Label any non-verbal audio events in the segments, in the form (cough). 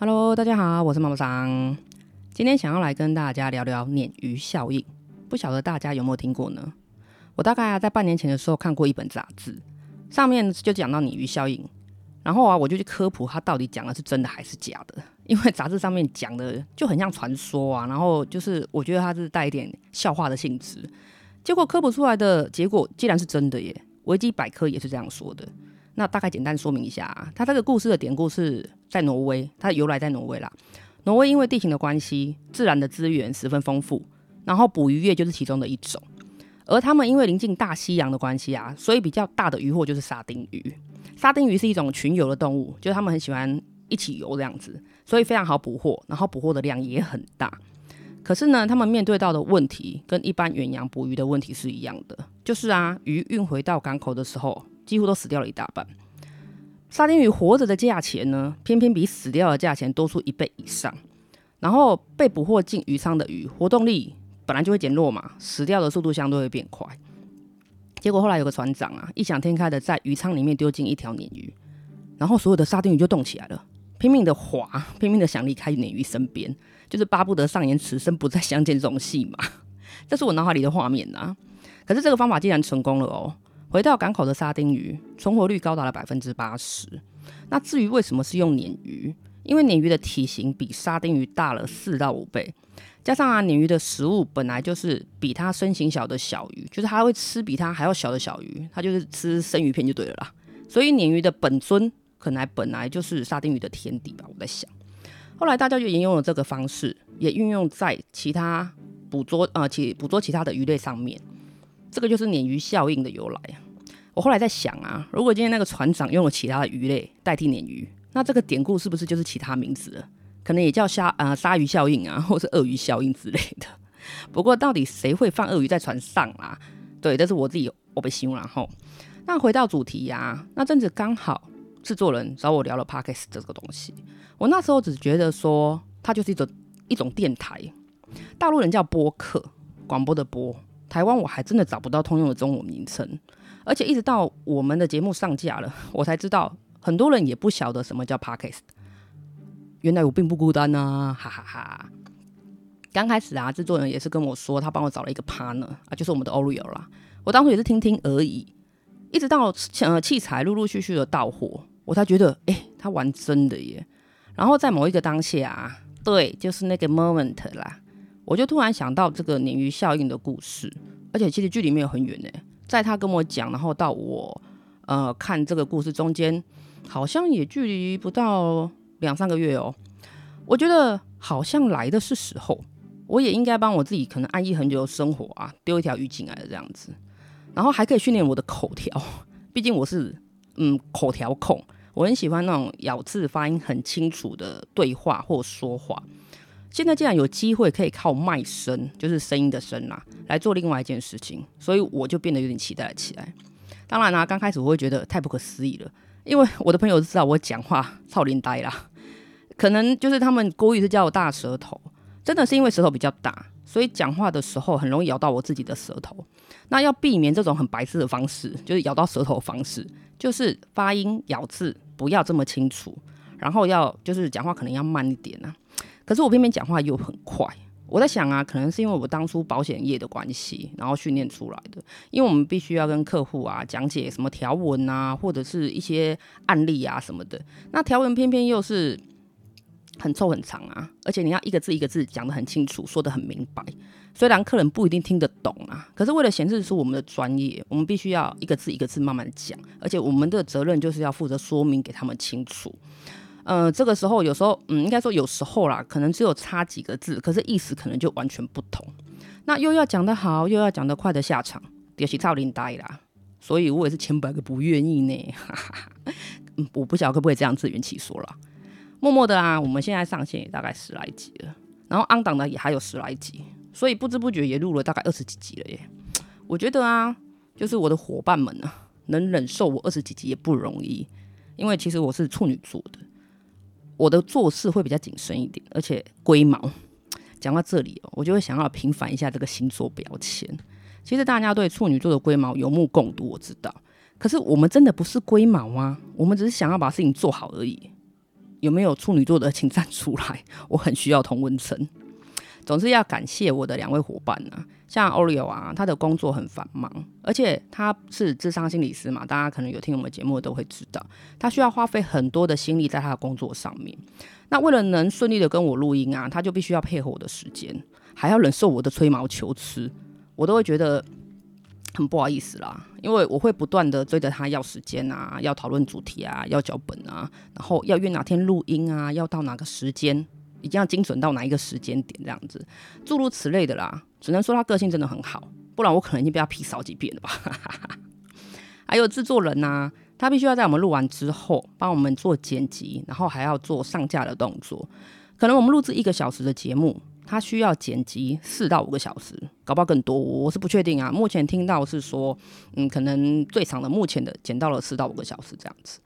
Hello，大家好，我是毛毛桑。今天想要来跟大家聊聊鲶鱼效应，不晓得大家有没有听过呢？我大概在半年前的时候看过一本杂志，上面就讲到鲶鱼效应，然后啊我就去科普它到底讲的是真的还是假的，(laughs) 因为杂志上面讲的就很像传说啊，然后就是我觉得它是带一点笑话的性质，结果科普出来的结果竟然是真的耶，维基百科也是这样说的。那大概简单说明一下啊，它这个故事的典故是在挪威，它的由来在挪威啦。挪威因为地形的关系，自然的资源十分丰富，然后捕鱼业就是其中的一种。而他们因为临近大西洋的关系啊，所以比较大的渔获就是沙丁鱼。沙丁鱼是一种群游的动物，就是他们很喜欢一起游这样子，所以非常好捕获，然后捕获的量也很大。可是呢，他们面对到的问题跟一般远洋捕鱼的问题是一样的，就是啊，鱼运回到港口的时候。几乎都死掉了一大半。沙丁鱼活着的价钱呢，偏偏比死掉的价钱多出一倍以上。然后被捕获进鱼舱的鱼，活动力本来就会减弱嘛，死掉的速度相对会变快。结果后来有个船长啊，异想天开的在鱼舱里面丢进一条鲶鱼，然后所有的沙丁鱼就动起来了，拼命的划，拼命的想离开鲶鱼身边，就是巴不得上演此生不再相见这种戏嘛。这是我脑海里的画面啊。可是这个方法竟然成功了哦。回到港口的沙丁鱼存活率高达了百分之八十。那至于为什么是用鲶鱼？因为鲶鱼的体型比沙丁鱼大了四到五倍，加上啊，鲶鱼的食物本来就是比它身形小的小鱼，就是它会吃比它还要小的小鱼，它就是吃生鱼片就对了啦。所以鲶鱼的本尊可能本来就是沙丁鱼的天敌吧，我在想。后来大家就沿用了这个方式，也运用在其他捕捉呃其捕捉其他的鱼类上面。这个就是鲶鱼效应的由来。我后来在想啊，如果今天那个船长用了其他的鱼类代替鲶鱼，那这个典故是不是就是其他名字了？可能也叫鲨呃鲨鱼效应啊，(laughs) 或是鳄鱼效应之类的。不过到底谁会放鳄鱼在船上啊？对，这是我自己我被形容然后。那回到主题呀、啊，那阵子刚好制作人找我聊了 Podcast 这个东西。我那时候只觉得说，它就是一种一种电台，大陆人叫播客，广播的播。台湾我还真的找不到通用的中文名称，而且一直到我们的节目上架了，(laughs) 我才知道很多人也不晓得什么叫 Podcast。原来我并不孤单啊，哈哈哈，刚开始啊，制作人也是跟我说，他帮我找了一个 partner 啊，就是我们的 Oreo 啦。我当初也是听听而已，一直到呃器材陆陆续续的到货，我才觉得，哎、他玩真的耶。然后在某一个当下啊，对，就是那个 moment 啦。我就突然想到这个鲶鱼效应的故事，而且其实距离没有很远呢，在他跟我讲，然后到我呃看这个故事中间，好像也距离不到两三个月哦。我觉得好像来的是时候，我也应该帮我自己可能安逸很久的生活啊丢一条鱼进来的这样子，然后还可以训练我的口条，毕竟我是嗯口条控，我很喜欢那种咬字发音很清楚的对话或说话。现在既然有机会可以靠卖声，就是声音的声啦，来做另外一件事情，所以我就变得有点期待了起来。当然啦、刚开始我会觉得太不可思议了，因为我的朋友知道我讲话超灵呆啦，可能就是他们故意是叫我大舌头，真的是因为舌头比较大，所以讲话的时候很容易咬到我自己的舌头。那要避免这种很白痴的方式，就是咬到舌头的方式，就是发音咬字不要这么清楚，然后要就是讲话可能要慢一点啊。可是我偏偏讲话又很快，我在想啊，可能是因为我当初保险业的关系，然后训练出来的。因为我们必须要跟客户啊讲解什么条文啊，或者是一些案例啊什么的。那条文偏偏又是很臭很长啊，而且你要一个字一个字讲得很清楚，说得很明白。虽然客人不一定听得懂啊，可是为了显示出我们的专业，我们必须要一个字一个字慢慢讲，而且我们的责任就是要负责说明给他们清楚。呃，这个时候有时候，嗯，应该说有时候啦，可能只有差几个字，可是意思可能就完全不同。那又要讲得好，又要讲得快的下场，就是超灵呆啦。所以我也是千百个不愿意呢。哈哈，嗯，我不晓得可不可以这样自圆其说了。默默的啊，我们现在上线也大概十来集了，然后 on 档的也还有十来集，所以不知不觉也录了大概二十几集了耶。我觉得啊，就是我的伙伴们啊，能忍受我二十几集也不容易，因为其实我是处女座的。我的做事会比较谨慎一点，而且龟毛。讲到这里，我就会想要平反一下这个星座标签。其实大家对处女座的龟毛有目共睹，我知道。可是我们真的不是龟毛吗？我们只是想要把事情做好而已。有没有处女座的，请站出来，我很需要同温层。总之要感谢我的两位伙伴啊，像 Oreo 啊，他的工作很繁忙，而且他是智商心理师嘛，大家可能有听我们节目都会知道，他需要花费很多的心力在他的工作上面。那为了能顺利的跟我录音啊，他就必须要配合我的时间，还要忍受我的吹毛求疵，我都会觉得很不好意思啦，因为我会不断的追着他要时间啊，要讨论主题啊，要脚本啊，然后要约哪天录音啊，要到哪个时间。一定要精准到哪一个时间点这样子，诸如此类的啦。只能说他个性真的很好，不然我可能已经被他劈好几遍了吧。(laughs) 还有制作人呐、他必须要在我们录完之后帮我们做剪辑，然后还要做上架的动作。可能我们录制一个小时的节目，他需要剪辑四到五个小时，搞不好更多，我是不确定啊。目前听到是说，嗯，可能最长的目前的剪到了四到五个小时这样子。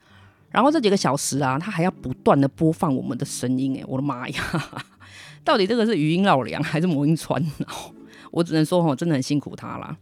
然后这几个小时啊，他还要不断的播放我们的声音，哎，我的妈呀！(laughs) 到底这个是语音绕梁还是魔音传脑？我只能说哦，真的很辛苦他啦。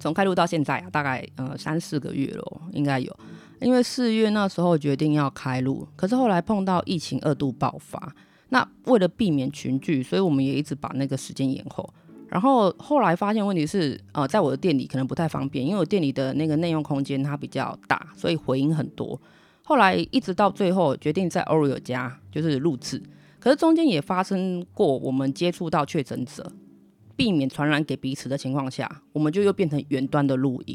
从开录到现在啊，大概呃三四个月了，应该有。因为四月那时候决定要开录，可是后来碰到疫情二度爆发，那为了避免群聚，所以我们也一直把那个时间延后。然后后来发现问题是，呃，在我的店里可能不太方便，因为我店里的那个内用空间它比较大，所以回音很多。后来一直到最后决定在 Oreo 家就是录制，可是中间也发生过我们接触到确诊者，避免传染给彼此的情况下，我们就又变成远端的录音。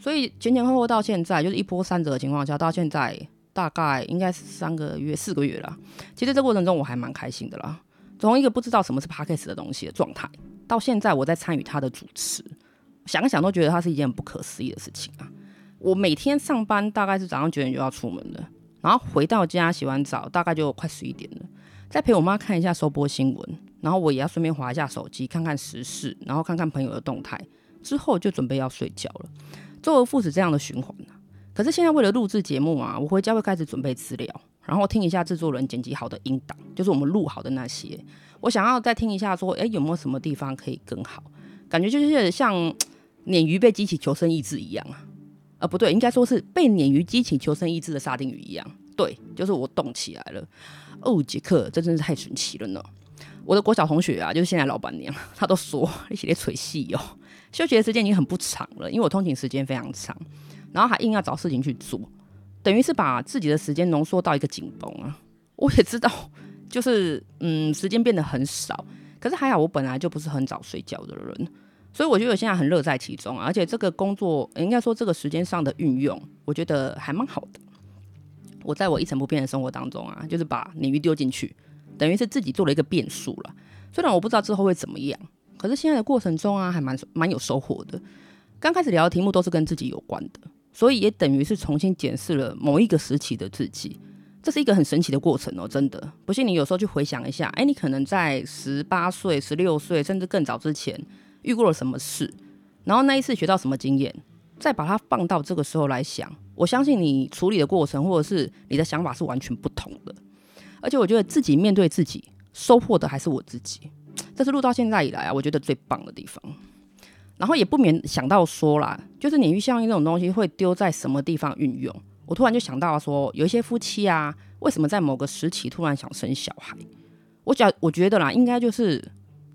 所以前前后后到现在就是一波三折的情况下，到现在大概应该是三个月、四个月了。其实这过程中我还蛮开心的啦，从一个不知道什么是 Podcast 的东西的状态。到现在我在参与他的主持，想想都觉得他是一件不可思议的事情啊！我每天上班大概是早上九点就要出门的，然后回到家洗完澡大概就快十一点了，再陪我妈看一下收播新闻，然后我也要顺便划一下手机看看时事，然后看看朋友的动态，之后就准备要睡觉了，周而复始这样的循环啊。可是现在为了录制节目啊，我回家会开始准备资料，然后听一下制作人剪辑好的音档，就是我们录好的那些。我想要再听一下，说，哎，有没有什么地方可以更好？感觉就是像鲶鱼被激起求生意志一样啊，呃，不对，应该说是被鲶鱼激起求生意志的沙丁鱼一样。对，就是我动起来了。哦，杰克，这真是太神奇了呢！我的国小同学啊，就是现在老板娘，她都说 (laughs) 一起来吹戏哦。休息的时间已经很不长了，因为我通勤时间非常长，然后还硬要找事情去做，等于是把自己的时间浓缩到一个紧绷啊。我也知道。就是嗯，时间变得很少，可是还好，我本来就不是很早睡觉的人，所以我觉得我现在很乐在其中啊，而且这个工作应该说这个时间上的运用，我觉得还蛮好的。我在我一成不变的生活当中啊，就是把领域丢进去，等于是自己做了一个变数了。虽然我不知道之后会怎么样，可是现在的过程中啊，还蛮蛮有收获的。刚开始聊的题目都是跟自己有关的，所以也等于是重新检视了某一个时期的自己。这是一个很神奇的过程哦，真的。不信你有时候去回想一下，哎，你可能在十八岁、十六岁，甚至更早之前遇过了什么事，然后那一次学到什么经验，再把它放到这个时候来想，我相信你处理的过程或者是你的想法是完全不同的。而且我觉得自己面对自己，收获的还是我自己。这是录到现在以来啊，我觉得最棒的地方。然后也不免想到说啦，就是鲶鱼效应这种东西会丢在什么地方运用？我突然就想到说，有一些夫妻啊，为什么在某个时期突然想生小孩？我觉我觉得啦，应该就是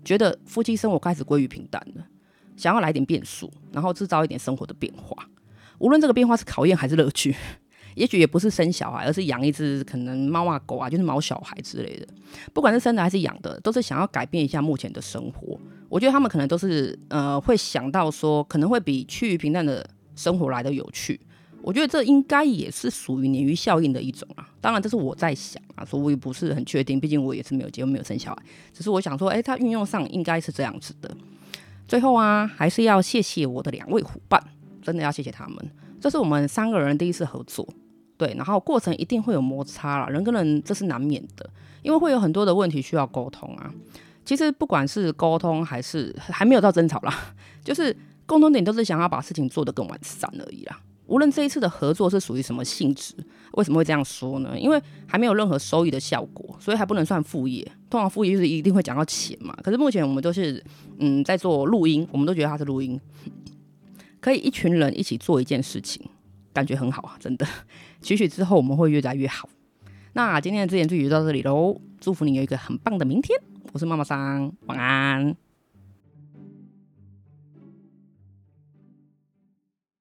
觉得夫妻生活开始归于平淡了，想要来点变数，然后制造一点生活的变化。无论这个变化是考验还是乐趣，(laughs) 也许也不是生小孩，而是养一只可能猫啊狗啊，就是毛小孩之类的。不管是生的还是养的，都是想要改变一下目前的生活。我觉得他们可能都是呃，会想到说，可能会比趋于平淡的生活来的有趣。我觉得这应该也是属于鲶鱼效应的一种啊，当然这是我在想啊，所以我也不是很确定，毕竟我也是没有结婚、没有生小孩，只是我想说，哎，它运用上应该是这样子的。最后啊，还是要谢谢我的两位伙伴，真的要谢谢他们，这是我们三个人第一次合作，对，然后过程一定会有摩擦啦，人跟人这是难免的，因为会有很多的问题需要沟通啊。其实不管是沟通还是还没有到争吵啦，(laughs) 就是共同点都是想要把事情做得更完善而已啦。无论这一次的合作是属于什么性质，为什么会这样说呢？因为还没有任何收益的效果，所以还不能算副业。通常副业就是一定会讲到钱嘛。可是目前我们都是嗯在做录音，我们都觉得它是录音，可以一群人一起做一件事情，感觉很好啊，真的。(laughs) 期许之后我们会越来越好。那今天的自言自语就到这里喽，祝福你有一个很棒的明天。我是妈妈桑，晚安。